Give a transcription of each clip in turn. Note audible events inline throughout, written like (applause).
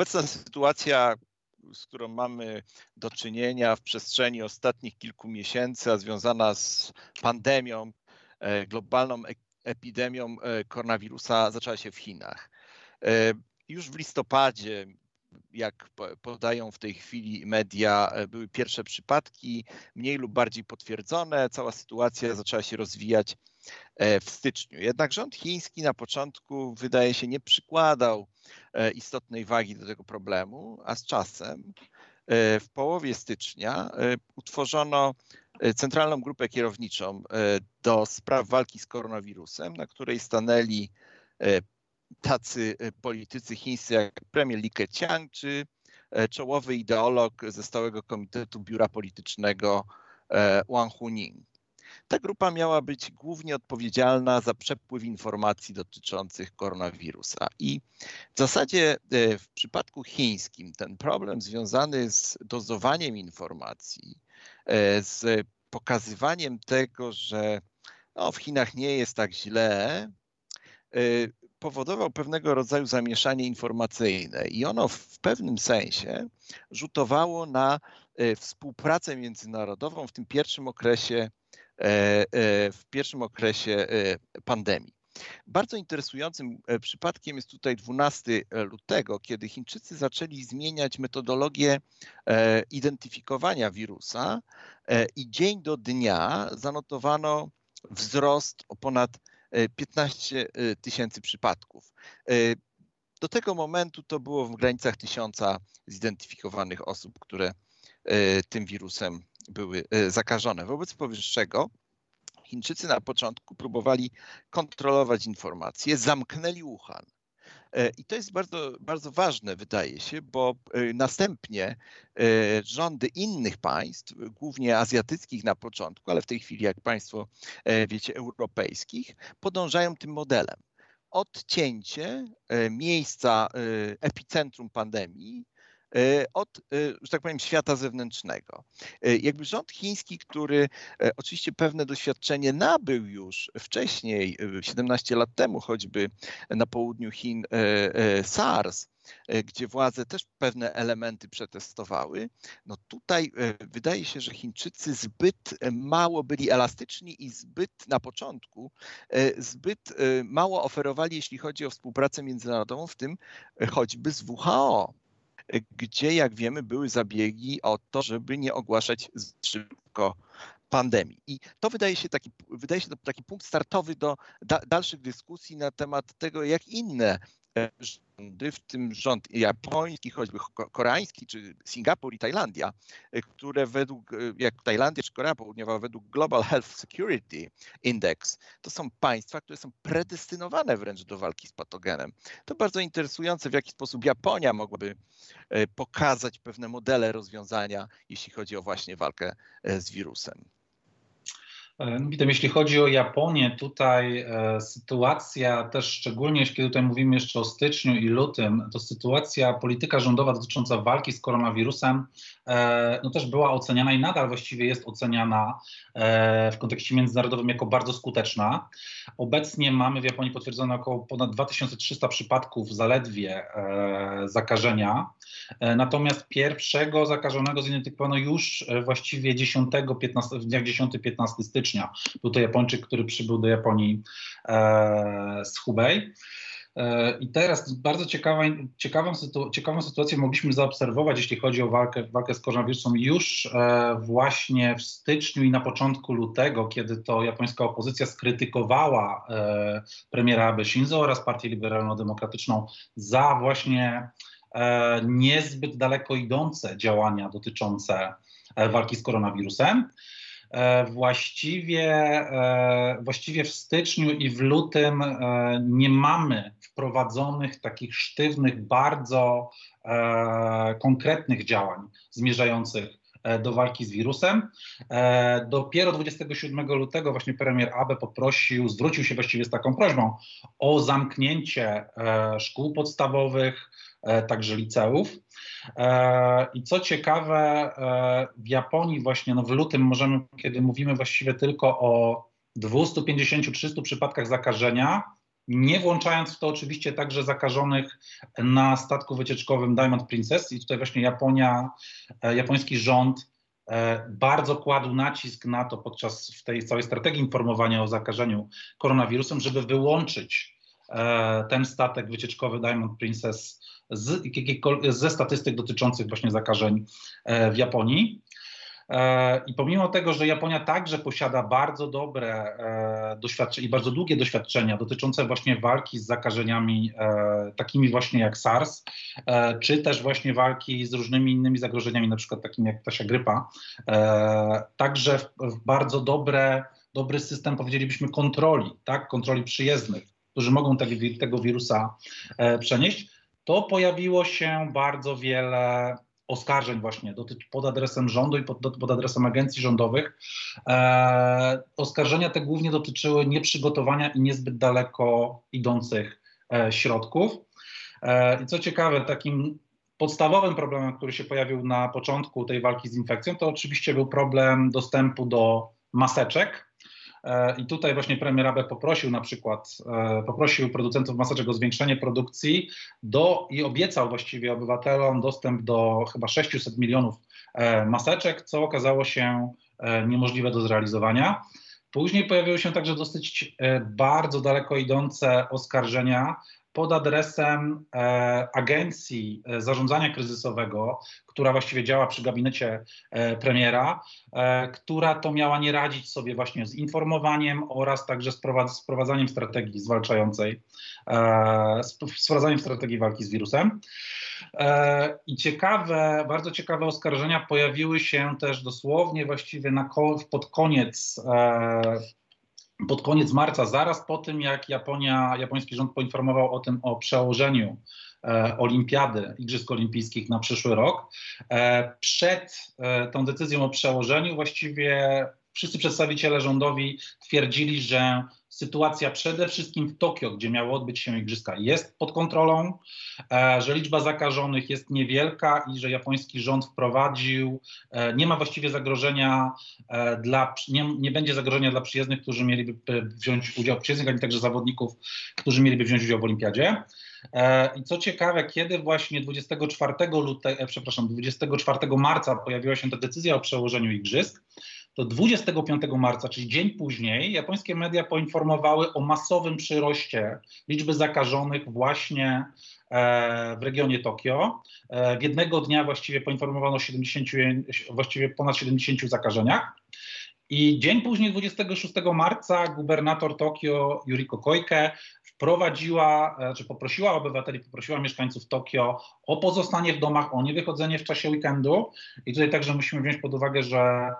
Obecna sytuacja, z którą mamy do czynienia w przestrzeni ostatnich kilku miesięcy, a związana z pandemią, e, globalną epidemią koronawirusa, zaczęła się w Chinach. Już w listopadzie jak podają w tej chwili media, e, były pierwsze przypadki, mniej lub bardziej potwierdzone. Cała sytuacja zaczęła się rozwijać e, w styczniu. Jednak rząd chiński na początku, wydaje się, nie przykładał e, istotnej wagi do tego problemu, a z czasem w połowie stycznia utworzono Centralną Grupę Kierowniczą do spraw walki z koronawirusem, na której stanęli tacy e, politycy chińscy jak premier Li Keqiang czy e, czołowy ideolog ze stałego komitetu biura politycznego e, Wang Huning. Ta grupa miała być głównie odpowiedzialna za przepływ informacji dotyczących koronawirusa. I w zasadzie w przypadku chińskim ten problem związany z dozowaniem informacji, z pokazywaniem tego, że no, w Chinach nie jest tak źle, powodował pewnego rodzaju zamieszanie informacyjne i ono w pewnym sensie rzutowało na e, współpracę międzynarodową w tym pierwszym okresie, e, e, w pierwszym okresie pandemii. Bardzo interesującym przypadkiem jest tutaj 12 lutego, kiedy Chińczycy zaczęli zmieniać metodologię identyfikowania wirusa i dzień do dnia zanotowano wzrost o ponad 15 y, tysięcy przypadków. Do tego momentu to było w granicach tysiąca zidentyfikowanych osób, które tym wirusem były zakażone. Wobec powyższego Chińczycy na początku próbowali kontrolować informacje, zamknęli Wuhan. E, I to jest bardzo, bardzo ważne, wydaje się, bo e, następnie e, rządy innych państw, głównie azjatyckich na początku, ale w tej chwili, jak Państwo wiecie, europejskich, podążają tym modelem. Odcięcie miejsca epicentrum pandemii E, od, e, że tak powiem, świata zewnętrznego. E, jakby rząd chiński, który oczywiście pewne doświadczenie nabył już wcześniej, 17 lat temu choćby na południu Chin SARS, gdzie władze też pewne elementy przetestowały, no tutaj wydaje się, że Chińczycy zbyt mało byli elastyczni i zbyt na początku, zbyt mało oferowali, jeśli chodzi o współpracę międzynarodową, w tym choćby z WHO gdzie, jak wiemy, były zabiegi o to, żeby nie ogłaszać szybko pandemii. I to wydaje się taki, wydaje się taki punkt startowy do da, dalszych dyskusji na temat tego, jak inne rządy, w tym rząd japoński, choćby koreański, czy Singapur i Tajlandia, e, które według, e, jak Tajlandia czy Korea Południowa, według Global Health Security Index, to są państwa, które są predestynowane wręcz do walki z patogenem. To bardzo interesujące, w jaki sposób Japonia mogłaby pokazać pewne modele rozwiązania, jeśli chodzi o właśnie walkę z wirusem. E, no witam, jeśli chodzi o Japonię, tutaj e, sytuacja też szczególnie, jeśli tutaj mówimy jeszcze o styczniu i lutym, to sytuacja, polityka rządowa dotycząca walki z koronawirusem e, no też była oceniana i nadal właściwie jest oceniana w kontekście międzynarodowym jako bardzo skuteczna. Obecnie mamy w Japonii potwierdzone około ponad 2300 przypadków zaledwie e, zakażenia, e, natomiast pierwszego zakażonego zidentyfikowano już właściwie 10-15, w dniach 10-15 stycznia. Był to Japończyk, który przybył do Japonii e, z Hubei. E, I teraz bardzo ciekawa, ciekawą, sytu, ciekawą sytuację mogliśmy zaobserwować, jeśli chodzi o walkę, walkę z koronawirusem, już e, właśnie w styczniu i na początku lutego, kiedy to japońska opozycja skrytykowała e, premiera Abe Shinzo oraz Partię Liberalno-Demokratyczną za właśnie niezbyt daleko idące działania dotyczące walki z koronawirusem. Właściwie, właściwie w styczniu i w lutym nie mamy wprowadzonych takich sztywnych, bardzo konkretnych działań zmierzających do walki z wirusem. Dopiero 27 lutego właśnie premier Abe poprosił, zwrócił się właściwie z taką prośbą o zamknięcie szkół podstawowych, także liceów. E, I co ciekawe, e, w Japonii właśnie no w lutym możemy, kiedy mówimy właściwie tylko o 250-300 przypadkach zakażenia, nie włączając w to oczywiście także zakażonych na statku wycieczkowym Diamond Princess. I tutaj właśnie Japonia, e, japoński rząd e, bardzo kładł nacisk na to podczas w tej całej strategii informowania o zakażeniu koronawirusem, żeby wyłączyć e, ten statek wycieczkowy Diamond Princess z, ze statystyk dotyczących właśnie zakażeń w Japonii. E, I pomimo tego, że Japonia także posiada bardzo dobre e, doświadczenia i bardzo długie doświadczenia dotyczące właśnie walki z zakażeniami e, takimi właśnie jak SARS, czy też właśnie walki z różnymi innymi zagrożeniami, na przykład takimi jak ptasia grypa, także w bardzo dobre, dobry system, powiedzielibyśmy, kontroli, tak, kontroli przyjezdnych, którzy mogą tego, tego wirusa przenieść, to pojawiło się bardzo wiele oskarżeń właśnie pod adresem rządu i pod, pod adresem agencji rządowych. E, oskarżenia te głównie dotyczyły nieprzygotowania i niezbyt daleko idących e, środków. E, I co ciekawe, takim podstawowym problemem, który się pojawił na początku tej walki z infekcją, to oczywiście był problem dostępu do maseczek I tutaj właśnie premier Abe poprosił na przykład, e, poprosił producentów maseczek o zwiększenie produkcji do, i obiecał właściwie obywatelom dostęp do chyba 600 milionów e, maseczek, co okazało się niemożliwe do zrealizowania. Później pojawiły się także dosyć bardzo daleko idące oskarżenia pod adresem e, Agencji e, Zarządzania Kryzysowego, która właściwie działa przy gabinecie e, premiera, która to miała nie radzić sobie właśnie z informowaniem oraz także z wprowadzaniem strategii zwalczającej, z wprowadzaniem strategii walki z wirusem. I ciekawe, bardzo ciekawe oskarżenia pojawiły się też dosłownie właściwie na, pod koniec pod koniec marca, zaraz po tym, jak Japonia, japoński rząd poinformował o tym, o przełożeniu e, olimpiady, Igrzysk Olimpijskich na przyszły rok. E, przed e, tą decyzją o przełożeniu właściwie wszyscy przedstawiciele rządowi twierdzili, że sytuacja przede wszystkim w Tokio, gdzie miało odbyć się igrzyska, jest pod kontrolą, e, że liczba zakażonych jest niewielka i że japoński rząd wprowadził, e, nie ma właściwie zagrożenia e, dla, nie, nie będzie zagrożenia dla przyjezdnych, którzy mieliby wziąć udział, przyjezdnych, ani także zawodników, którzy mieliby wziąć udział w olimpiadzie. I co ciekawe, kiedy właśnie 24 lutego, przepraszam, 24 marca pojawiła się ta decyzja o przełożeniu igrzysk, to 25 marca, czyli dzień później, japońskie media poinformowały o masowym przyroście liczby zakażonych właśnie e, w regionie Tokio. E, w jednego dnia właściwie poinformowano o 70, właściwie ponad 70 zakażeniach. I dzień później, 26 marca, gubernator Tokio Yuriko Koike wprowadziła, e, czy poprosiła obywateli, poprosiła mieszkańców Tokio o pozostanie w domach, o niewychodzenie w czasie weekendu. I tutaj także musimy wziąć pod uwagę, że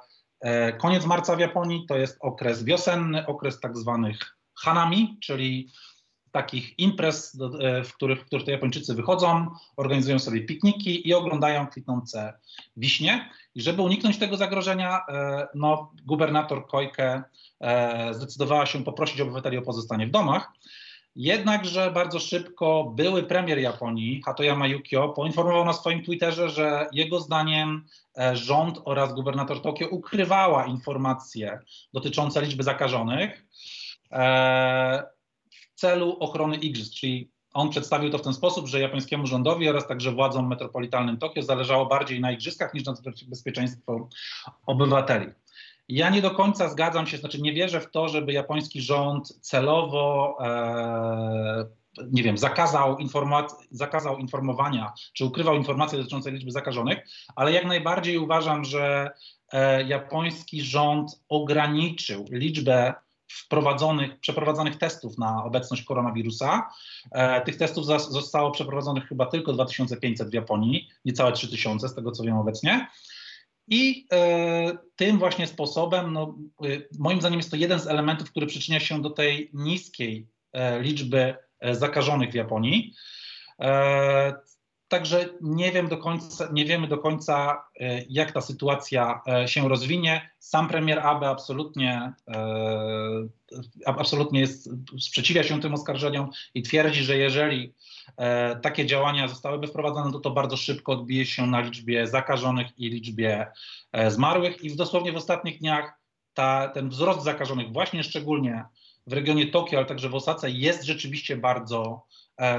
koniec marca w Japonii to jest okres wiosenny, okres tak zwanych hanami, czyli takich imprez, e, w których, w których to Japończycy wychodzą, organizują sobie pikniki i oglądają kwitnące wiśnie. I żeby uniknąć tego zagrożenia, e, no, gubernator Koike zdecydowała się poprosić obywateli o pozostanie w domach. Jednakże bardzo szybko były premier Japonii, Hatoyama Yukio, poinformował na swoim Twitterze, że jego zdaniem e, rząd oraz gubernator Tokio ukrywała informacje dotyczące liczby zakażonych e, w celu ochrony igrzysk, czyli on przedstawił to w ten sposób, że japońskiemu rządowi oraz także władzom metropolitalnym Tokio zależało bardziej na igrzyskach niż na bezpieczeństwo obywateli. Ja nie do końca zgadzam się, znaczy nie wierzę w to, żeby japoński rząd celowo, e, nie wiem, zakazał, informat, zakazał informowania, czy ukrywał informacje dotyczące liczby zakażonych, ale jak najbardziej uważam, że e, japoński rząd ograniczył liczbę wprowadzonych, przeprowadzonych testów na obecność koronawirusa. E, tych testów zostało przeprowadzonych chyba tylko 2500 w Japonii, niecałe 3000 z tego co wiem obecnie. I e, tym właśnie sposobem, no, e, moim zdaniem jest to jeden z elementów, który przyczynia się do tej niskiej e, liczby zakażonych w Japonii. Także nie wiem do końca, nie wiemy do końca, jak ta sytuacja się rozwinie. Sam premier Abe absolutnie, absolutnie jest, sprzeciwia się tym oskarżeniom i twierdzi, że jeżeli E, takie działania zostałyby wprowadzone, to to bardzo szybko odbije się na liczbie zakażonych i liczbie e, zmarłych. I dosłownie w ostatnich dniach ta, ten wzrost zakażonych, właśnie szczególnie w regionie Tokio, ale także w Osace jest rzeczywiście bardzo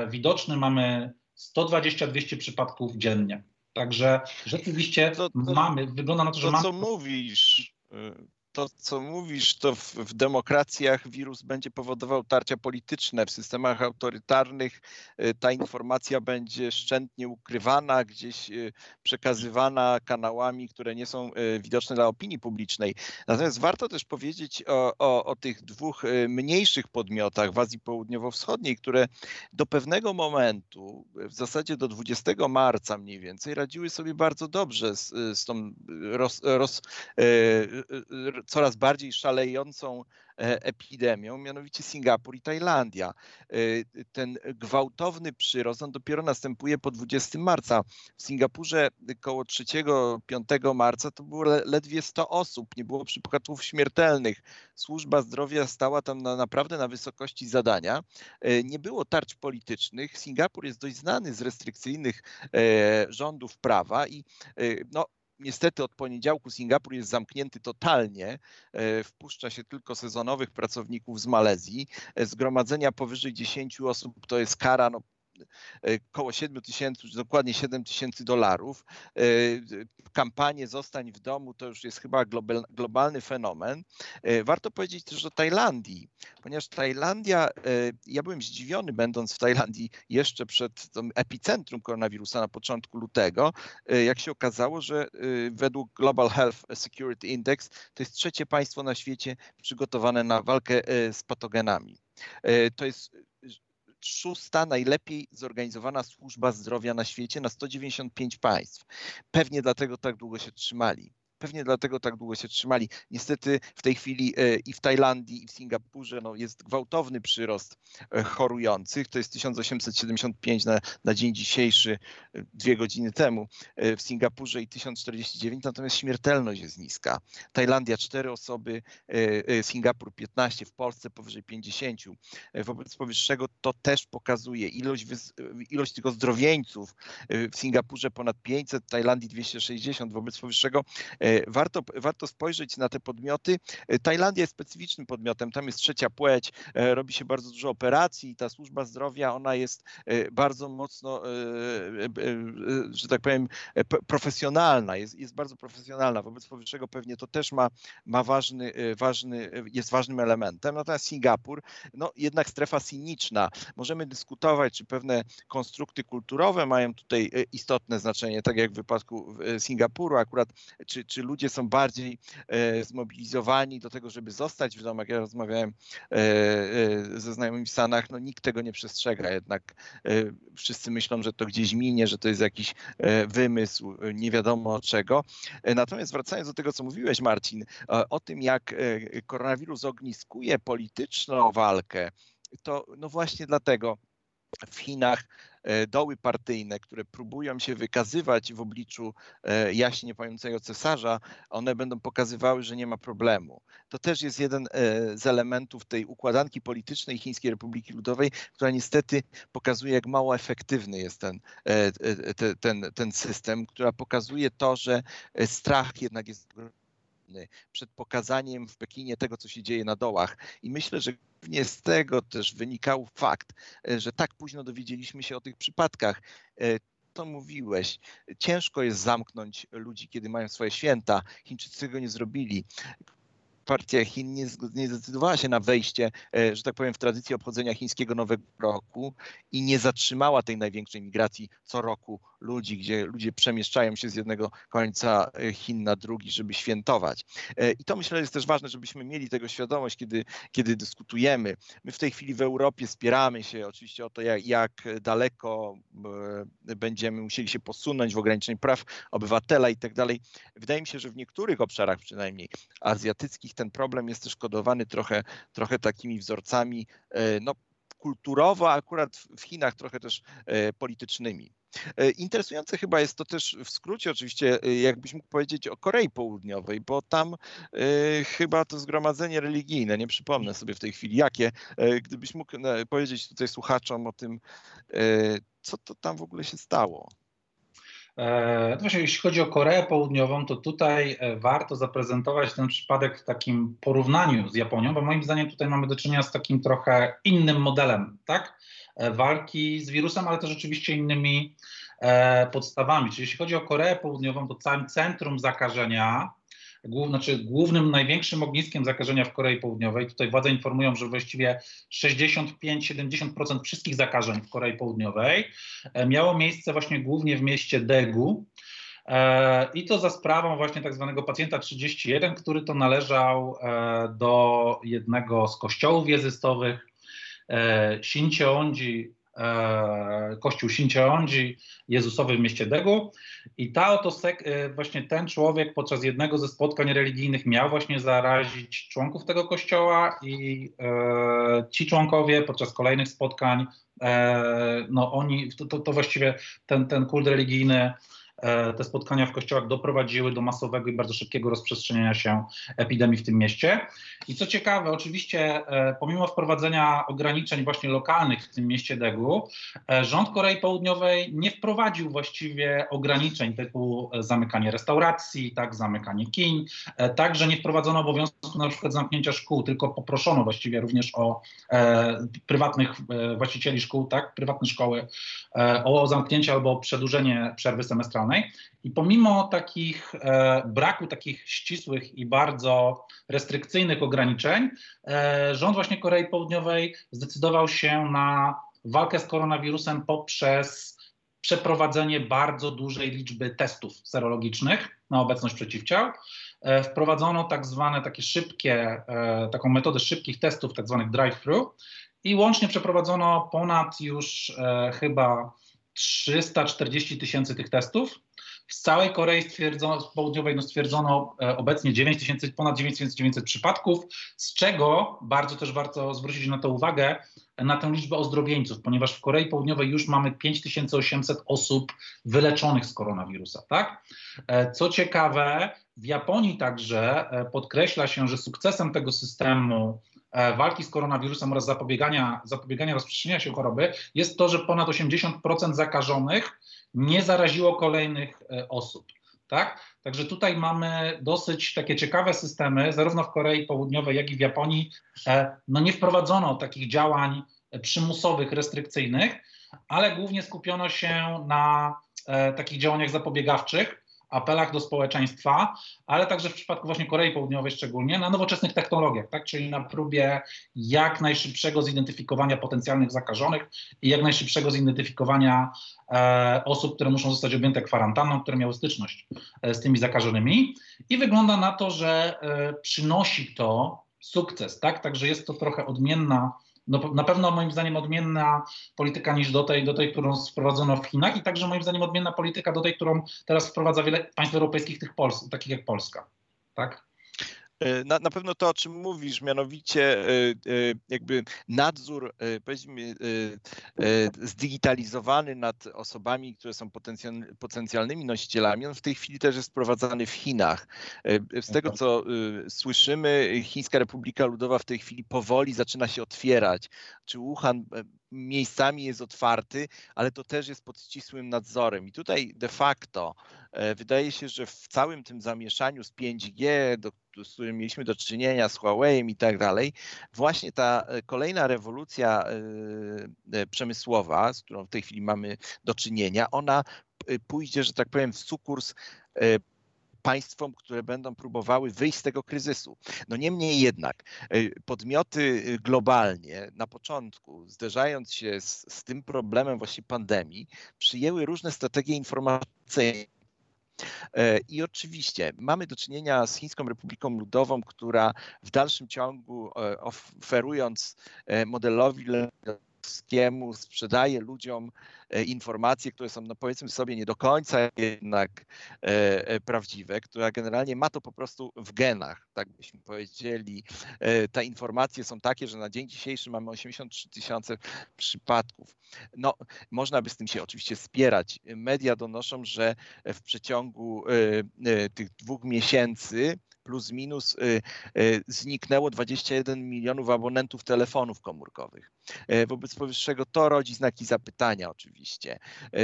widoczny. Mamy 120-200 przypadków dziennie. Także rzeczywiście to, to, mamy, wygląda na to, że to, mamy... co mówisz, y, to, co mówisz, to w, w, demokracjach wirus będzie powodował tarcia polityczne. W systemach autorytarnych y, ta informacja będzie szczętnie ukrywana, gdzieś y, przekazywana kanałami, które nie są y, widoczne dla opinii publicznej. Natomiast warto też powiedzieć o, o, o tych dwóch mniejszych podmiotach w Azji Południowo-Wschodniej, które do pewnego momentu, w zasadzie do 20 marca mniej więcej, radziły sobie bardzo dobrze z, z tą roz, roz, coraz bardziej szalejącą e, epidemią, mianowicie Singapur i Tajlandia. E, ten gwałtowny przyrost on dopiero następuje po 20 marca. W Singapurze około 3-5 marca to było ledwie 100 osób, nie było przypadków śmiertelnych. Służba zdrowia stała tam na, naprawdę na wysokości zadania. E, nie było tarć politycznych. Singapur jest dość znany z restrykcyjnych rządów prawa i no, Niestety od poniedziałku Singapur jest zamknięty totalnie. E, wpuszcza się tylko sezonowych pracowników z Malezji. E, zgromadzenia powyżej 10 osób to jest kara no, około 7 tysięcy, dokładnie 7 tysięcy dolarów. E, kampanie Zostań w domu to już jest chyba globalny fenomen. E, warto powiedzieć też o Tajlandii, ponieważ Tajlandia, e, ja byłem zdziwiony będąc w Tajlandii jeszcze przed epicentrum koronawirusa na początku lutego, jak się okazało, że według Global Health Security Index to jest trzecie państwo na świecie przygotowane na walkę z patogenami. To jest szósta najlepiej zorganizowana służba zdrowia na świecie na 195 państw. Pewnie dlatego tak długo się trzymali. Pewnie dlatego tak długo się trzymali. Niestety w tej chwili e, i w Tajlandii, i w Singapurze no, jest gwałtowny przyrost e, chorujących. To jest 1875 na, na dzień dzisiejszy, e, dwie godziny temu. W Singapurze i 1049, natomiast śmiertelność jest niska. Tajlandia 4 osoby, Singapur 15, w Polsce powyżej 50. Wobec powyższego to też pokazuje ilość, ilość tych ozdrowieńców w Singapurze ponad 500, w Tajlandii 260. Wobec powyższego warto, warto spojrzeć na te podmioty. Tajlandia jest specyficznym podmiotem, tam jest trzecia płeć, e, robi się bardzo dużo operacji, ta służba zdrowia, ona jest e, bardzo mocno, e, że tak powiem, profesjonalna, jest, jest bardzo profesjonalna, wobec powyższego pewnie to też ma, ma ważny, ważny, jest ważnym elementem. Natomiast Singapur, no jednak strefa siniczna. Możemy dyskutować, czy pewne konstrukty kulturowe mają tutaj istotne znaczenie, tak jak w wypadku Singapuru akurat, czy, czy ludzie są bardziej e, zmobilizowani do tego, żeby zostać w. Jak ja rozmawiałem e, e, ze znajomymi w Stanach, no nikt tego nie przestrzega, jednak wszyscy myślą, że to gdzieś minie, że to jest jakiś wymysł, nie wiadomo czego. Natomiast wracając do tego, co mówiłeś, Marcin, o tym, jak koronawirus ogniskuje polityczną walkę, to no właśnie dlatego w Chinach E, doły partyjne, które próbują się wykazywać w obliczu e, jaśnie pającego cesarza, one będą pokazywały, że nie ma problemu. To też jest jeden e, z elementów tej układanki politycznej Chińskiej Republiki Ludowej, która niestety pokazuje, jak mało efektywny jest ten, ten, ten system, która pokazuje to, że strach jednak jest przed pokazaniem w Pekinie tego, co się dzieje na dołach. I myślę, że głównie z tego też wynikał fakt, e, że tak późno dowiedzieliśmy się o tych przypadkach e, to mówiłeś. Ciężko jest zamknąć ludzi, kiedy mają swoje święta. Chińczycy tego nie zrobili partia Chin nie, nie zdecydowała się na wejście, e, że tak powiem, w tradycję obchodzenia chińskiego Nowego Roku i nie zatrzymała tej największej migracji co roku ludzi, gdzie ludzie przemieszczają się z jednego końca e, Chin na drugi, żeby świętować. E, I to myślę jest też ważne, żebyśmy mieli tego świadomość, kiedy, kiedy dyskutujemy. My w tej chwili w Europie spieramy się oczywiście o to, jak, jak daleko będziemy musieli się posunąć w ograniczeniu praw obywatela i tak dalej. Wydaje mi się, że w niektórych obszarach przynajmniej azjatyckich ten problem jest też kodowany trochę, trochę takimi wzorcami e, no, kulturowo, a akurat w Chinach trochę też e, politycznymi. E, interesujące chyba jest to też w skrócie oczywiście, jakbyś mógł powiedzieć o Korei Południowej, bo tam y, chyba to zgromadzenie religijne, nie przypomnę sobie w tej chwili jakie, gdybyś mógł powiedzieć tutaj słuchaczom o tym, co to tam w ogóle się stało. E, właśnie, jeśli chodzi o Koreę Południową, to tutaj e, warto zaprezentować ten przypadek w takim porównaniu z Japonią, bo moim zdaniem tutaj mamy do czynienia z takim trochę innym modelem tak? E, walki z wirusem, ale też oczywiście innymi podstawami. Czyli jeśli chodzi o Koreę Południową, to całym centrum zakażenia głów, znaczy głównym, największym ogniskiem zakażenia w Korei Południowej. Tutaj władze informują, że właściwie 65-70% wszystkich zakażeń w Korei Południowej e, miało miejsce właśnie głównie w mieście Daegu. E, I to za sprawą właśnie tak zwanego pacjenta 31, który to należał e, do jednego z kościołów jezystowych, Shincheonji E, kościół Sincheondzi Jezusowy w mieście Degu i ta oto e, właśnie ten człowiek podczas jednego ze spotkań religijnych miał właśnie zarazić członków tego kościoła i e, ci członkowie podczas kolejnych spotkań e, no oni, to, to, właściwie ten, ten kult religijny E, te spotkania w kościołach doprowadziły do masowego i bardzo szybkiego rozprzestrzeniania się epidemii w tym mieście. I co ciekawe, oczywiście e, pomimo wprowadzenia ograniczeń właśnie lokalnych w tym mieście Degu, e, rząd Korei Południowej nie wprowadził właściwie ograniczeń typu zamykanie restauracji, tak, zamykanie kin, także nie wprowadzono obowiązku na przykład zamknięcia szkół, tylko poproszono właściwie również o e, prywatnych e, właścicieli szkół, tak, prywatne szkoły e, o zamknięcie albo przedłużenie przerwy semestralnej. I pomimo takich e, braku takich ścisłych i bardzo restrykcyjnych ograniczeń, e, rząd właśnie Korei Południowej zdecydował się na walkę z koronawirusem poprzez przeprowadzenie bardzo dużej liczby testów serologicznych na obecność przeciwciał. E, wprowadzono tak zwane takie szybkie, e, taką metodę szybkich testów, tak zwanych drive-thru i łącznie przeprowadzono ponad już e, chyba 340 tysięcy tych testów. Z całej Korei stwierdzono, południowej no stwierdzono e, obecnie 9 tysięcy, ponad 9900 przypadków, z czego bardzo też warto zwrócić na to uwagę, na tę liczbę ozdrowieńców, ponieważ w Korei Południowej już mamy 5800 osób wyleczonych z koronawirusa. Tak? E, co ciekawe, w Japonii także e, podkreśla się, że sukcesem tego systemu E, walki z koronawirusem oraz zapobiegania, zapobiegania rozprzestrzeniania się choroby jest to, że ponad 80% zakażonych nie zaraziło kolejnych e, osób. Tak? Także tutaj mamy dosyć takie ciekawe systemy, zarówno w Korei Południowej, jak i w Japonii. E, no nie wprowadzono takich działań przymusowych, restrykcyjnych, ale głównie skupiono się na takich działaniach zapobiegawczych, apelach do społeczeństwa, ale także w przypadku właśnie Korei Południowej szczególnie, na nowoczesnych technologiach, tak? czyli na próbie jak najszybszego zidentyfikowania potencjalnych zakażonych i jak najszybszego zidentyfikowania e, osób, które muszą zostać objęte kwarantanną, które miały styczność e, z tymi zakażonymi. I wygląda na to, że e, przynosi to sukces, tak? Także jest to trochę odmienna no, na pewno moim zdaniem odmienna polityka niż do tej, do tej, którą wprowadzono w Chinach i także moim zdaniem odmienna polityka do tej, którą teraz wprowadza wiele państw europejskich, tych Pols takich jak Polska. Tak? E, na, na pewno to, o czym mówisz, mianowicie e, e, jakby nadzór, powiedzmy, zdigitalizowany nad osobami, które są potencjalnymi nosicielami, on w tej chwili też jest wprowadzany w Chinach. Z tego, co słyszymy, Chińska Republika Ludowa w tej chwili powoli zaczyna się otwierać. Czy Wuhan miejscami jest otwarty, ale to też jest pod ścisłym nadzorem. I tutaj de facto wydaje się, że w całym tym zamieszaniu z 5G, do z którym mieliśmy do czynienia, z Huawei i tak dalej, właśnie ta e, kolejna rewolucja e, e, przemysłowa, z którą w tej chwili mamy do czynienia, ona pójdzie, że tak powiem, w sukurs państwom, które będą próbowały wyjść z tego kryzysu. No niemniej jednak podmioty globalnie na początku, zderzając się z, z tym problemem właśnie pandemii, przyjęły różne strategie informacyjne I oczywiście mamy do czynienia z Chińską Republiką Ludową, która w dalszym ciągu e, oferując e, modelowi Polskiemu sprzedaje ludziom e, informacje, które są, no powiedzmy sobie, nie do końca jednak e, e, prawdziwe, która generalnie ma to po prostu w genach, tak byśmy powiedzieli. Te informacje są takie, że na dzień dzisiejszy mamy 83 tysiące przypadków. No, można by z tym się oczywiście spierać. Media donoszą, że w przeciągu tych dwóch miesięcy plus minus y, y, zniknęło 21 milionów abonentów telefonów komórkowych. E, wobec powyższego to rodzi znaki zapytania oczywiście. E,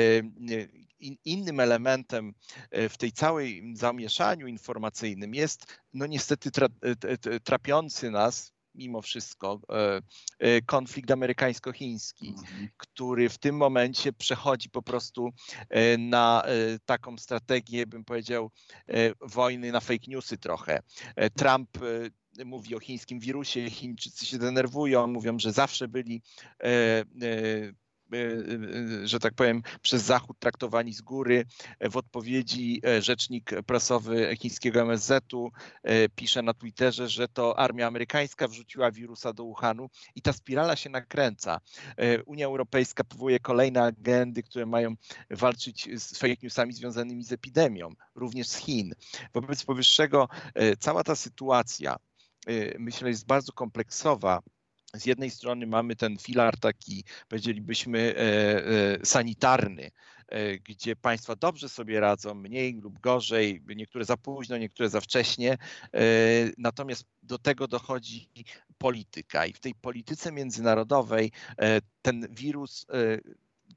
innym elementem w tej całej zamieszaniu informacyjnym jest no niestety tra, trapiący nas mimo wszystko e, e, konflikt amerykańsko-chiński, mhm. który w tym momencie przechodzi po prostu e, na taką strategię, bym powiedział, wojny na fake newsy trochę. Trump mówi o chińskim wirusie, Chińczycy się denerwują, mówią, że zawsze byli że tak powiem, przez Zachód traktowani z góry. W odpowiedzi e, rzecznik prasowy chińskiego MSZ-u pisze na Twitterze, że to armia amerykańska wrzuciła wirusa do Wuhanu i ta spirala się nakręca. Unia Europejska powołuje kolejne agendy, które mają walczyć z fake newsami związanymi z epidemią, również z Chin. Wobec powyższego cała ta sytuacja myślę jest bardzo kompleksowa z jednej strony mamy ten filar taki, powiedzielibyśmy, e, e, sanitarny, e, gdzie państwa dobrze sobie radzą, mniej lub gorzej, niektóre za późno, niektóre za wcześnie. Natomiast do tego dochodzi polityka i w tej polityce międzynarodowej ten wirus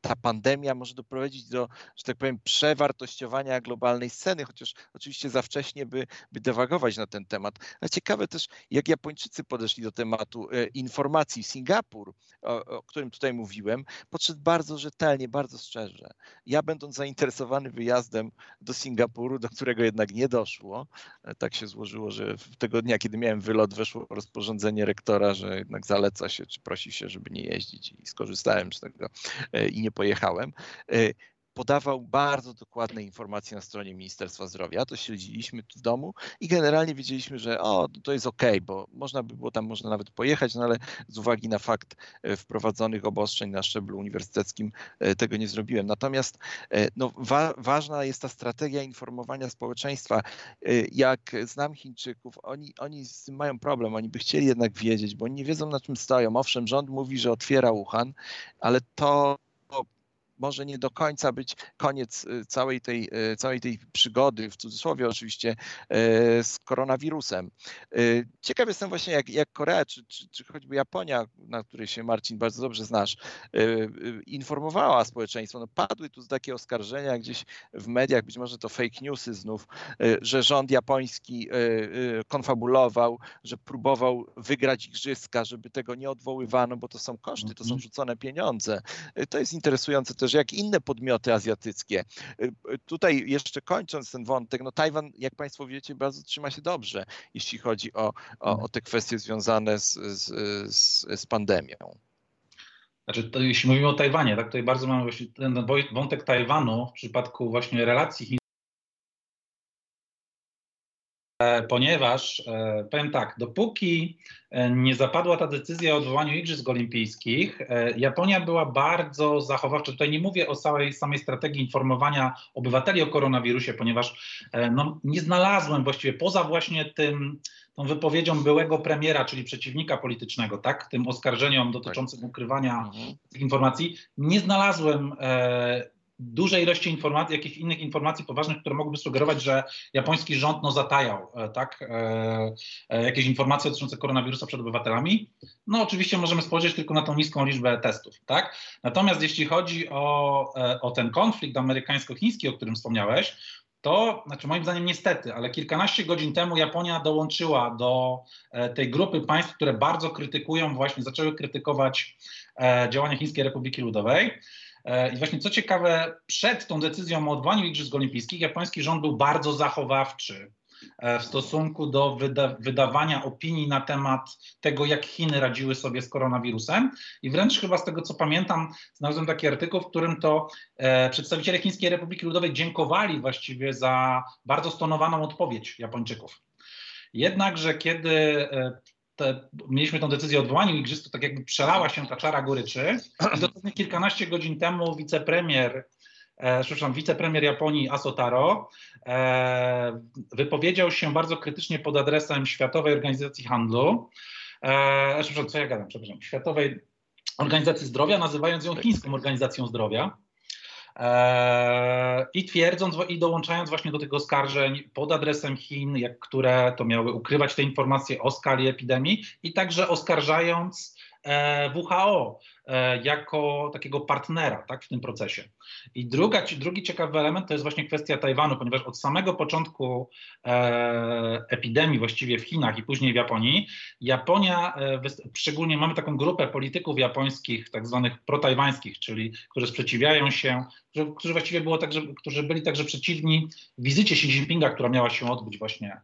ta pandemia może doprowadzić do, że tak powiem, przewartościowania globalnej sceny, chociaż oczywiście za wcześnie by, by dewagować na ten temat. Ale ciekawe też, jak Japończycy podeszli do tematu e, informacji. Singapur, o, o którym tutaj mówiłem, podszedł bardzo rzetelnie, bardzo szczerze. Ja będąc zainteresowany wyjazdem do Singapuru, do którego jednak nie doszło, e, tak się złożyło, że tego dnia, kiedy miałem wylot, weszło rozporządzenie rektora, że jednak zaleca się, czy prosi się, żeby nie jeździć i skorzystałem z tego e, i nie pojechałem e, podawał bardzo dokładne informacje na stronie Ministerstwa Zdrowia. To śledziliśmy w domu i generalnie wiedzieliśmy, że o, to jest ok, bo można by było tam można nawet pojechać, no ale z uwagi na fakt e, wprowadzonych obostrzeń na szczeblu uniwersyteckim e, tego nie zrobiłem. Natomiast no, wa ważna jest ta strategia informowania społeczeństwa. Jak znam Chińczyków, oni, oni z tym mają problem, oni by chcieli jednak wiedzieć, bo oni nie wiedzą na czym stoją. Owszem, rząd mówi, że otwiera Wuhan, ale to może nie do końca być koniec y, całej tej, y, całej tej przygody, w cudzysłowie oczywiście, y, z koronawirusem. Ciekaw jestem właśnie, jak, jak Korea, czy, czy, czy choćby Japonia, na której się Marcin bardzo dobrze znasz, informowała społeczeństwo. No, padły tu takie oskarżenia gdzieś w mediach, być może to fake newsy znów, że rząd japoński konfabulował, że próbował wygrać igrzyska, żeby tego nie odwoływano, bo to są koszty, to są mhm. rzucone pieniądze. To jest interesujące też jak inne podmioty azjatyckie. Y, y, tutaj jeszcze kończąc ten wątek, no Tajwan, jak Państwo wiecie, bardzo trzyma się dobrze, jeśli chodzi o, o, o te kwestie związane z, z, z, z pandemią. Znaczy, to jeśli mówimy o Tajwanie, tak, tutaj bardzo mamy właśnie ten wątek Tajwanu w przypadku właśnie relacji E, ponieważ e, powiem tak, dopóki e, nie zapadła ta decyzja o odwołaniu Igrzysk Olimpijskich, Japonia była bardzo zachowawcza. Tutaj nie mówię o całej samej strategii informowania obywateli o koronawirusie, ponieważ no, nie znalazłem właściwie poza właśnie tym, tą wypowiedzią byłego premiera, czyli przeciwnika politycznego, tak, tym oskarżeniom dotyczącym ukrywania mhm. informacji, nie znalazłem dużej ilości informacji, jakichś innych informacji poważnych, które mogłyby sugerować, że japoński rząd no, zatajał e, tak, e, e, jakieś informacje dotyczące koronawirusa przed obywatelami. No oczywiście możemy spojrzeć tylko na tą niską liczbę testów. Tak? Natomiast jeśli chodzi o, o ten konflikt amerykańsko-chiński, o którym wspomniałeś, to, znaczy moim zdaniem niestety, ale kilkanaście godzin temu Japonia dołączyła do tej grupy państw, które bardzo krytykują, właśnie zaczęły krytykować działania Chińskiej Republiki Ludowej. E, I właśnie co ciekawe, przed tą decyzją o odwołaniu Igrzysk Olimpijskich japoński rząd był bardzo zachowawczy e, w stosunku do wyda wydawania opinii na temat tego, jak Chiny radziły sobie z koronawirusem. I wręcz chyba z tego, co pamiętam, znalazłem taki artykuł, w którym to e, przedstawiciele Chińskiej Republiki Ludowej dziękowali właściwie za bardzo stonowaną odpowiedź Japończyków. Jednakże kiedy e, te, mieliśmy tę decyzję o odwołaniu igrzysk, to tak jakby przelała się ta czara goryczy. I dosłownie kilkanaście godzin temu wicepremier, e, przepraszam, wicepremier Japonii Asotaro e, wypowiedział się bardzo krytycznie pod adresem Światowej Organizacji Handlu, e, przepraszam, co ja gadam, przepraszam, Światowej Organizacji Zdrowia, nazywając ją Chińską Organizacją Zdrowia. Eee, I twierdząc i dołączając właśnie do tych oskarżeń pod adresem Chin, jak, które to miały ukrywać te informacje o skali epidemii i także oskarżając WHO e, jako takiego partnera tak, w tym procesie. I druga, drugi ciekawy element to jest właśnie kwestia Tajwanu, ponieważ od samego początku epidemii właściwie w Chinach i później w Japonii, Japonia, szczególnie mamy taką grupę polityków japońskich, tak zwanych protajwańskich, czyli którzy sprzeciwiają się, którzy, którzy właściwie było także, którzy byli także przeciwni wizycie Xi Jinpinga, która miała się odbyć właśnie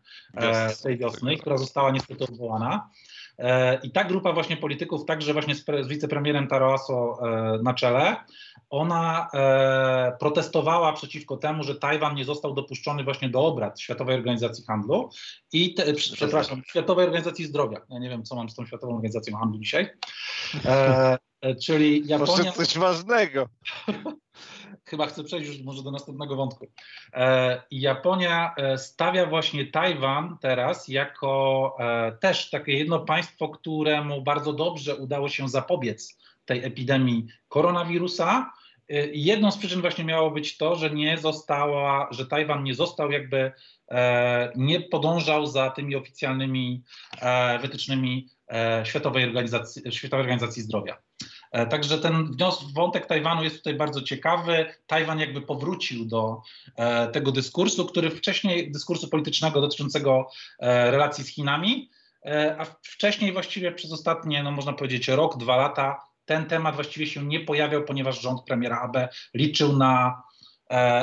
tej wiosny, która została niestety odwołana. E, I ta grupa właśnie polityków, także właśnie z, z wicepremierem Taro Aso e, na czele, ona e, protestowała przeciwko temu, że Tajwan nie został dopuszczony właśnie do obrad Światowej Organizacji Handlu i, te, przepraszam, Światowej Organizacji Zdrowia. Ja nie wiem, co mam z tą Światową Organizacją Handlu dzisiaj. E, czyli Japonia... Może coś ważnego. (laughs) chyba chcę przejść już może do następnego wątku. E, Japonia e, stawia właśnie Tajwan teraz jako e, też takie jedno państwo, któremu bardzo dobrze udało się zapobiec tej epidemii koronawirusa. Jedną z przyczyn właśnie miało być to, że nie została, że Tajwan nie został jakby, nie podążał za tymi oficjalnymi wytycznymi Światowej Organizacji, Światowej Organizacji Zdrowia. E, także ten wątek Tajwanu jest tutaj bardzo ciekawy. Tajwan jakby powrócił do e, tego dyskursu, który wcześniej, dyskursu politycznego dotyczącego e, relacji z Chinami, a wcześniej właściwie przez ostatnie, no można powiedzieć, rok, dwa lata ten temat właściwie się nie pojawiał, ponieważ rząd premiera Abe liczył na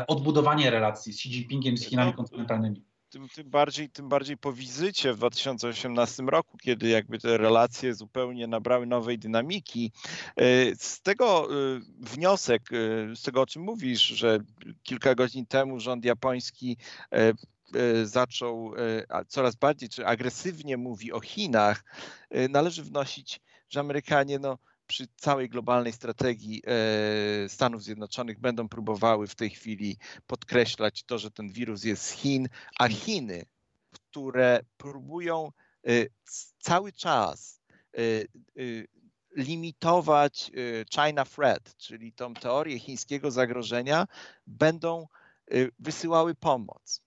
odbudowanie relacji z Xi Jinpingiem, z Chinami kontynentalnymi tym, tym, bardziej, tym bardziej po wizycie w 2018 roku, kiedy jakby te relacje zupełnie nabrały nowej dynamiki. E, z tego e, wniosek, e, z tego o czym mówisz, że kilka godzin temu rząd japoński zaczął coraz bardziej czy agresywnie mówi o Chinach, należy wnosić, że Amerykanie no, przy całej globalnej strategii e, Stanów Zjednoczonych będą próbowały w tej chwili podkreślać to, że ten wirus jest z Chin, a Chiny, które próbują e, cały czas e, limitować China threat, czyli tą teorię chińskiego zagrożenia, będą wysyłały pomoc.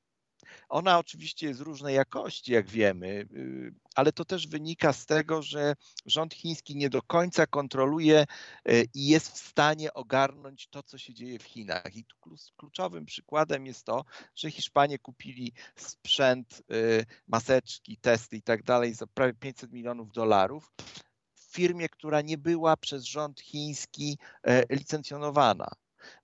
Ona oczywiście jest różnej jakości, jak wiemy, y, ale to też wynika z tego, że rząd chiński nie do końca kontroluje y, i jest w stanie ogarnąć to, co się dzieje w Chinach. I tu kluczowym przykładem jest to, że Hiszpanie kupili sprzęt, y, maseczki, testy i tak dalej za prawie 500 milionów dolarów w firmie, która nie była przez rząd chiński licencjonowana.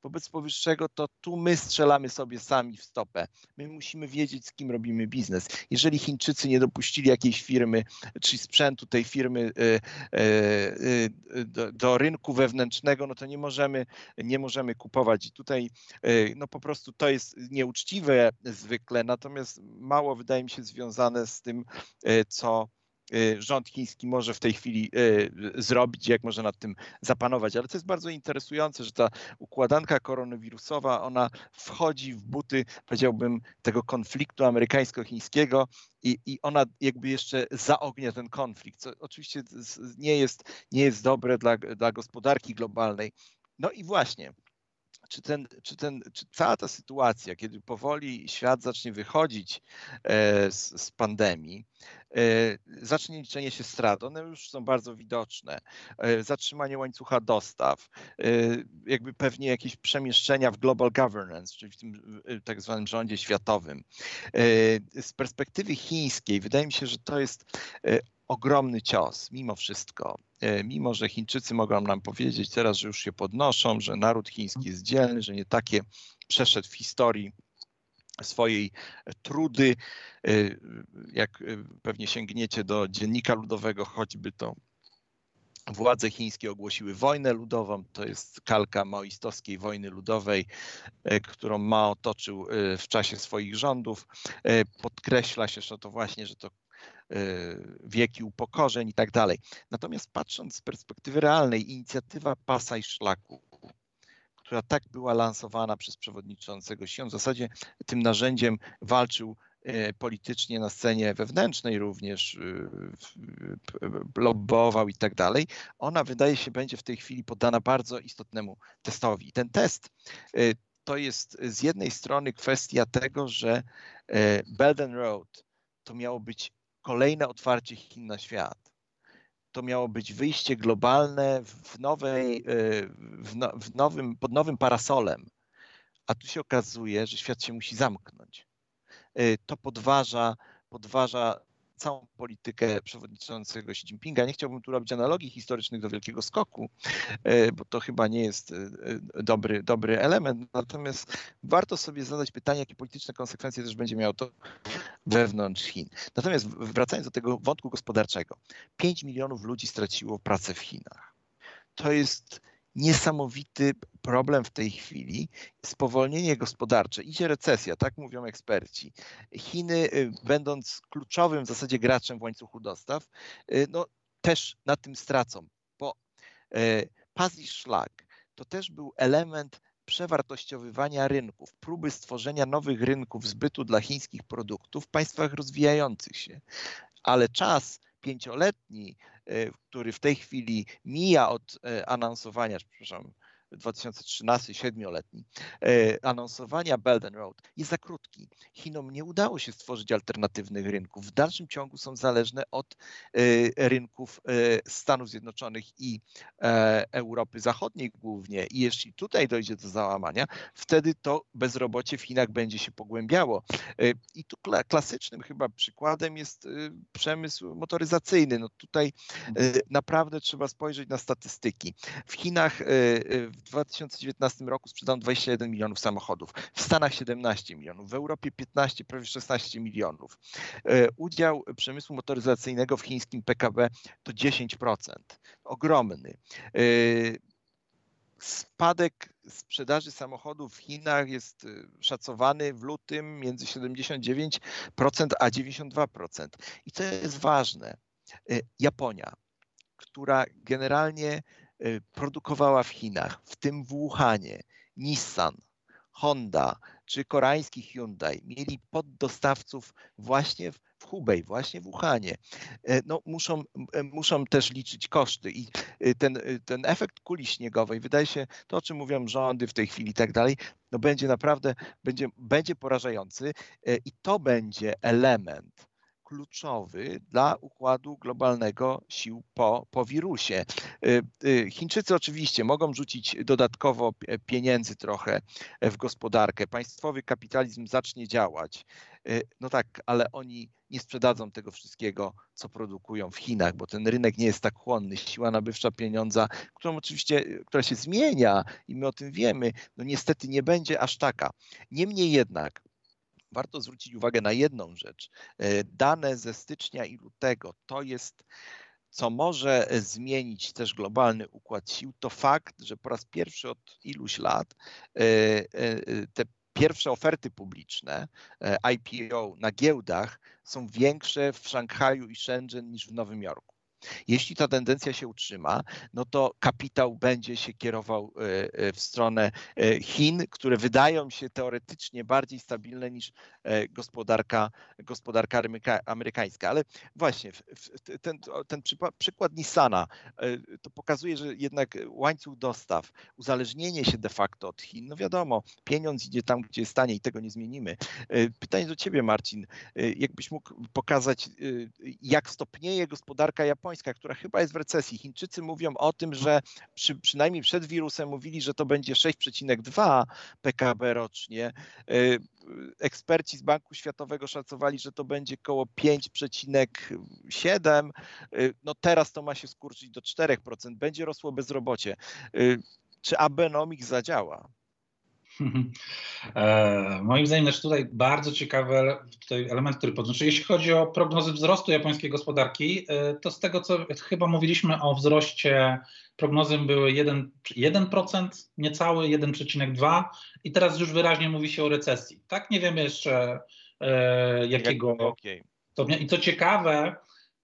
Wobec powyższego to tu my strzelamy sobie sami w stopę. My musimy wiedzieć, z kim robimy biznes. Jeżeli Chińczycy nie dopuścili jakiejś firmy, czy sprzętu tej firmy e, e, e, do, do rynku wewnętrznego, no to nie możemy, nie możemy kupować. I tutaj no po prostu to jest nieuczciwe zwykle, natomiast mało wydaje mi się związane z tym, co Y, rząd chiński może w tej chwili y, zrobić, jak może nad tym zapanować. Ale to jest bardzo interesujące, że ta układanka koronawirusowa, ona wchodzi w buty, powiedziałbym, tego konfliktu amerykańsko-chińskiego i, i ona jakby jeszcze zaognia ten konflikt, co oczywiście nie jest, nie jest dobre dla, dla gospodarki globalnej. No i właśnie, czy, ten, czy, ten, czy cała ta sytuacja, kiedy powoli świat zacznie wychodzić e, z, z pandemii, e, zacznie liczenie się strat, one już są bardzo widoczne, e, zatrzymanie łańcucha dostaw, jakby pewnie jakieś przemieszczenia w global governance, czyli w tym tak zwanym rządzie światowym. Z perspektywy chińskiej wydaje mi się, że to jest ogromny cios, mimo wszystko. E, mimo, że Chińczycy mogą nam powiedzieć teraz, że już się podnoszą, że naród chiński jest dzielny, że nie takie przeszedł w historii swojej trudy. E, jak e, pewnie sięgniecie do dziennika ludowego, choćby to Władze chińskie ogłosiły wojnę ludową. To jest kalka maoistowskiej wojny ludowej, którą Mao toczył w czasie swoich rządów. Podkreśla się, że to właśnie, że to wieki upokorzeń i tak dalej. Natomiast patrząc z perspektywy realnej, inicjatywa pasa i szlaku, która tak była lansowana przez przewodniczącego Xi, on w zasadzie tym narzędziem walczył y, politycznie na scenie wewnętrznej również y, lobbował i tak dalej, ona wydaje się będzie w tej chwili poddana bardzo istotnemu testowi. Ten test to jest z jednej strony kwestia tego, że Belt and Road to miało być kolejne otwarcie Chin na świat. to miało być wyjście globalne w nowej, w, no, w nowym, pod nowym parasolem. A tu się okazuje, że świat się musi zamknąć. To podważa, podważa całą politykę przewodniczącego Xi Jinpinga. Nie chciałbym tu robić analogii historycznych do Wielkiego Skoku, e, bo to chyba nie jest e, e, dobry, dobry element. Natomiast warto sobie zadać pytanie, jakie polityczne konsekwencje też będzie miało to wewnątrz Chin. Natomiast wracając do tego wątku gospodarczego, 5 milionów ludzi straciło pracę w Chinach. To jest niesamowity problem w tej chwili, spowolnienie gospodarcze, idzie recesja, tak mówią eksperci. Chiny, y, będąc kluczowym w zasadzie graczem w łańcuchu dostaw, y, no, też na tym stracą, bo y, pas i szlak to też był element przewartościowywania rynków, próby stworzenia nowych rynków zbytu dla chińskich produktów w państwach rozwijających się. Ale czas pięcioletni, który w tej chwili mija od e, anonsowania, przepraszam, 2013, siedmioletni, e, anonsowania Belt and Road jest za krótki. Chinom nie udało się stworzyć alternatywnych rynków. W dalszym ciągu są zależne od e, rynków e, Stanów Zjednoczonych i Europy Zachodniej głównie. I jeśli tutaj dojdzie do załamania, wtedy to bezrobocie w Chinach będzie się pogłębiało. I tu klasycznym chyba przykładem jest przemysł motoryzacyjny. No tutaj naprawdę trzeba spojrzeć na statystyki. W Chinach w w 2019 roku sprzedano 21 milionów samochodów, w Stanach 17 milionów, w Europie 15, prawie 16 milionów. E, udział przemysłu motoryzacyjnego w chińskim PKB to 10%. Ogromny. E, spadek sprzedaży samochodów w Chinach jest e, szacowany w lutym między 79% a 92%. I co jest ważne, Japonia, która generalnie produkowała w Chinach, w tym w Wuhanie, Nissan, Honda czy koreański Hyundai mieli poddostawców właśnie w Hubei, właśnie w Wuhanie. E, no, muszą, e, muszą też liczyć koszty i y, ten, y, ten efekt kuli śniegowej, wydaje się, to o czym mówią rządy w tej chwili i tak dalej, no będzie naprawdę, będzie, będzie porażający i to będzie element kluczowy dla układu globalnego sił po, po wirusie. Y, y, Chińczycy oczywiście mogą rzucić dodatkowo pieniędzy trochę w gospodarkę. Państwowy kapitalizm zacznie działać. Y, no tak, ale oni nie sprzedadzą tego wszystkiego, co produkują w Chinach, bo ten rynek nie jest tak chłonny. Siła nabywcza pieniądza, którą oczywiście, która się zmienia i my o tym wiemy, no niestety nie będzie aż taka. Niemniej jednak warto zwrócić uwagę na jedną rzecz. E, dane ze stycznia i lutego to jest co może zmienić też globalny układ sił, to fakt, że po raz pierwszy od iluś lat e, e, te pierwsze oferty publiczne IPO na giełdach są większe w Szanghaju i Shenzhen niż w Nowym Jorku. Jeśli ta tendencja się utrzyma, no to kapitał będzie się kierował e, e, w stronę e, Chin, które wydają się teoretycznie bardziej stabilne niż gospodarka, gospodarka amerykańska. Ale właśnie ten, ten przykład Nissana to pokazuje, że jednak łańcuch dostaw, uzależnienie się de facto od Chin, no wiadomo, pieniądz idzie tam, gdzie jest tanie i tego nie zmienimy. Pytanie do ciebie, Marcin. Jakbyś mógł pokazać, jak stopnieje gospodarka japońska, japońska, która chyba jest w recesji. Chińczycy mówią o tym, że przy, przynajmniej przed wirusem mówili, że to będzie 6,2 PKB rocznie. Y, eksperci z Banku Światowego szacowali, że to będzie około 5,7. Y, no teraz to ma się skurczyć do 4%. Będzie rosło bezrobocie. Y, czy Abenomics zadziała? (laughs) E, moim zdaniem też tutaj bardzo ciekawy tutaj element, który podnoszę. Jeśli chodzi o prognozy wzrostu japońskiej gospodarki, e, to z tego co chyba mówiliśmy o wzroście, prognozy były 1%, 1% niecały 1,2 i teraz już wyraźnie mówi się o recesji. Tak, nie wiemy jeszcze e, jakiego stopnia. I co ciekawe,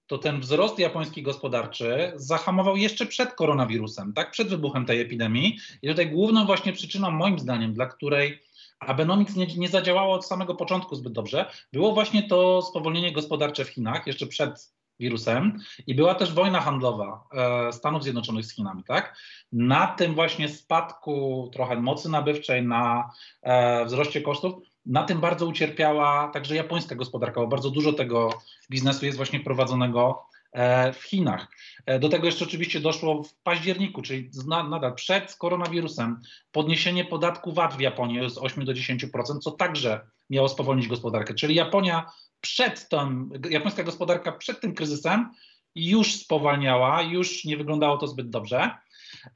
to ten wzrost japoński gospodarczy zahamował jeszcze przed koronawirusem, tak, przed wybuchem tej epidemii. I tutaj główną właśnie przyczyną, moim zdaniem, dla której Abenomics nie, nie zadziałało od samego początku zbyt dobrze, było właśnie to spowolnienie gospodarcze w Chinach jeszcze przed wirusem i była też wojna handlowa e, Stanów Zjednoczonych z Chinami, tak? Na tym właśnie spadku trochę mocy nabywczej, na e, wzroście kosztów na tym bardzo ucierpiała także japońska gospodarka, bo bardzo dużo tego biznesu jest właśnie prowadzonego w Chinach. Do tego jeszcze oczywiście doszło w październiku, czyli nadal przed koronawirusem, podniesienie podatku VAT w Japonii z 8 do 10%, co także miało spowolnić gospodarkę. Czyli Japonia przed tym, japońska gospodarka przed tym kryzysem już spowalniała, już nie wyglądało to zbyt dobrze.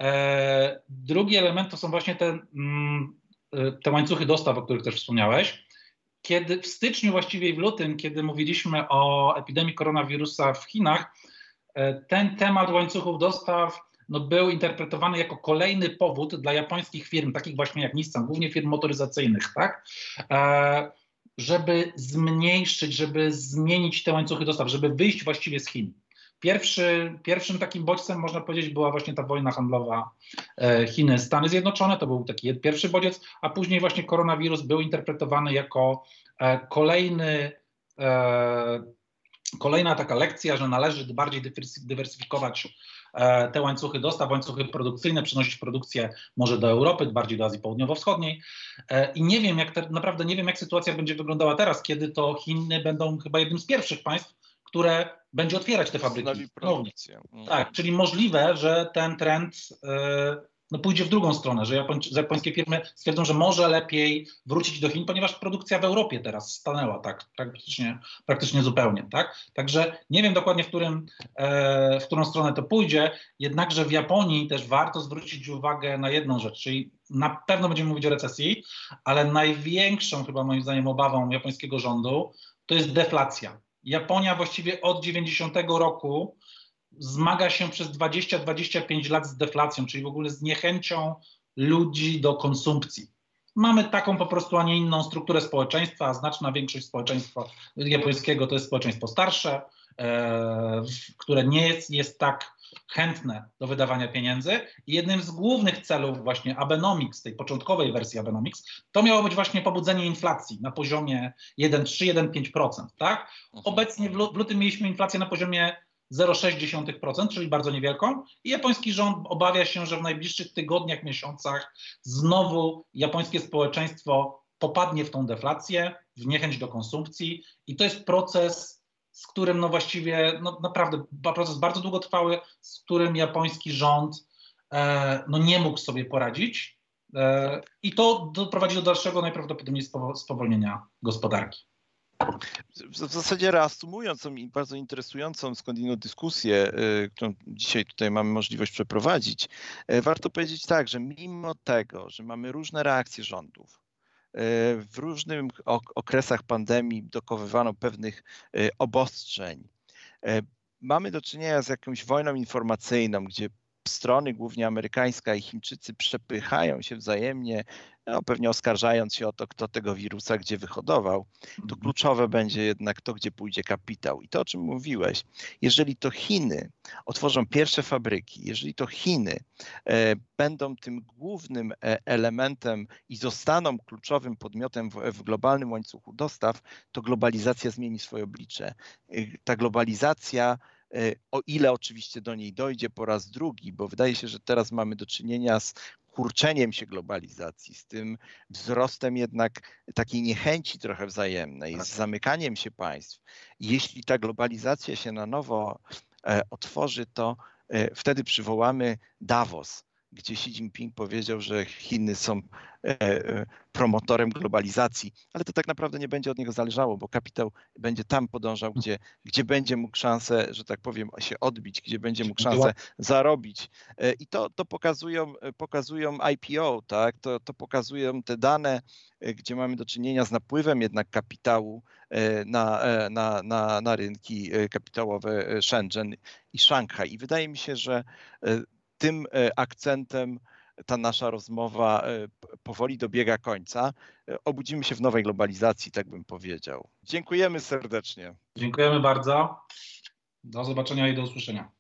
E, drugi element to są właśnie te, mm, e, te łańcuchy dostaw, o których też wspomniałeś. Kiedy w styczniu, właściwie i w lutym, kiedy mówiliśmy o epidemii koronawirusa w Chinach, e, ten temat łańcuchów dostaw no, był interpretowany jako kolejny powód dla japońskich firm, takich właśnie jak Nissan, głównie firm motoryzacyjnych, tak? żeby zmniejszyć, żeby zmienić te łańcuchy dostaw, żeby wyjść właściwie z Chin. Pierwszy, pierwszym takim bodźcem, można powiedzieć, była właśnie ta wojna handlowa e, Chiny-Stany Zjednoczone. To był taki pierwszy bodziec, a później właśnie koronawirus był interpretowany jako e, kolejny, e, kolejna taka lekcja, że należy bardziej dywersyfikować te łańcuchy dostaw, łańcuchy produkcyjne, przenosić produkcję może do Europy, bardziej do Azji Południowo-Wschodniej. I nie wiem, jak te, naprawdę nie wiem, jak sytuacja będzie wyglądała teraz, kiedy to Chiny będą chyba jednym z pierwszych państw, które będzie otwierać te fabryki. Mhm. Tak, czyli możliwe, że ten trend e, no, pójdzie w drugą stronę, że japońskie firmy stwierdzą, że może lepiej wrócić do Chin, ponieważ produkcja w Europie teraz stanęła tak praktycznie, praktycznie zupełnie. Tak? Także nie wiem dokładnie, w, którym, e, w którą stronę to pójdzie, jednakże w Japonii też warto zwrócić uwagę na jedną rzecz, czyli na pewno będziemy mówić o recesji, ale największą chyba moim zdaniem obawą japońskiego rządu to jest deflacja. Japonia właściwie od 90 roku zmaga się przez 20-25 lat z deflacją, czyli w ogóle z niechęcią ludzi do konsumpcji. Mamy taką po prostu, a nie inną strukturę społeczeństwa, a znaczna większość społeczeństwa japońskiego to jest społeczeństwo starsze, e, które nie jest, jest tak chętne do wydawania pieniędzy i jednym z głównych celów właśnie Abenomics, tej początkowej wersji Abenomics, to miało być właśnie pobudzenie inflacji na poziomie 1,3-1,5%. Tak? Mhm. Obecnie w lutym mieliśmy inflację na poziomie 0,6%, czyli bardzo niewielką. I japoński rząd obawia się, że w najbliższych tygodniach, miesiącach znowu japońskie społeczeństwo popadnie w tą deflację, w niechęć do konsumpcji. I to jest proces z którym no właściwie no naprawdę proces bardzo długotrwały, z którym japoński rząd e, no nie mógł sobie poradzić e, i to doprowadzi do dalszego najprawdopodobniej spowolnienia gospodarki. W zasadzie reasumując tą bardzo interesującą skądinąd dyskusję, e, którą dzisiaj tutaj mamy możliwość przeprowadzić, warto powiedzieć tak, że mimo tego, że mamy różne reakcje rządów, w różnych okresach pandemii dokowywano pewnych e, obostrzeń. E, mamy do czynienia z jakąś wojną informacyjną, gdzie strony, głównie amerykańska i Chińczycy, przepychają się wzajemnie no, pewnie oskarżając się o to, kto tego wirusa gdzie wyhodował, to mhm. kluczowe będzie jednak to, gdzie pójdzie kapitał. I to, o czym mówiłeś, jeżeli to Chiny otworzą pierwsze fabryki, jeżeli to Chiny e, będą tym głównym e, elementem i zostaną kluczowym podmiotem w, w globalnym łańcuchu dostaw, to globalizacja zmieni swoje oblicze. E, ta globalizacja o ile oczywiście do niej dojdzie po raz drugi, bo wydaje się, że teraz mamy do czynienia z kurczeniem się globalizacji, z tym wzrostem jednak takiej niechęci trochę wzajemnej, z tak. zamykaniem się państw. Jeśli ta globalizacja się na nowo e, otworzy, to e, wtedy przywołamy Davos, gdzie Xi Jinping powiedział, że Chiny są e, e, promotorem globalizacji, ale to tak naprawdę nie będzie od niego zależało, bo kapitał będzie tam podążał, gdzie, gdzie będzie mógł szansę, że tak powiem, się odbić, gdzie będzie mógł szansę zarobić. E, I to, to pokazują, pokazują IPO, tak? to, to pokazują te dane, gdzie mamy do czynienia z napływem jednak kapitału na, na, na, na rynki kapitałowe Shenzhen i Szanghaj. I wydaje mi się, że tym e, akcentem ta nasza rozmowa e, powoli dobiega końca. E, obudzimy się w nowej globalizacji, tak bym powiedział. Dziękujemy serdecznie. Dziękujemy bardzo. Do zobaczenia i do usłyszenia.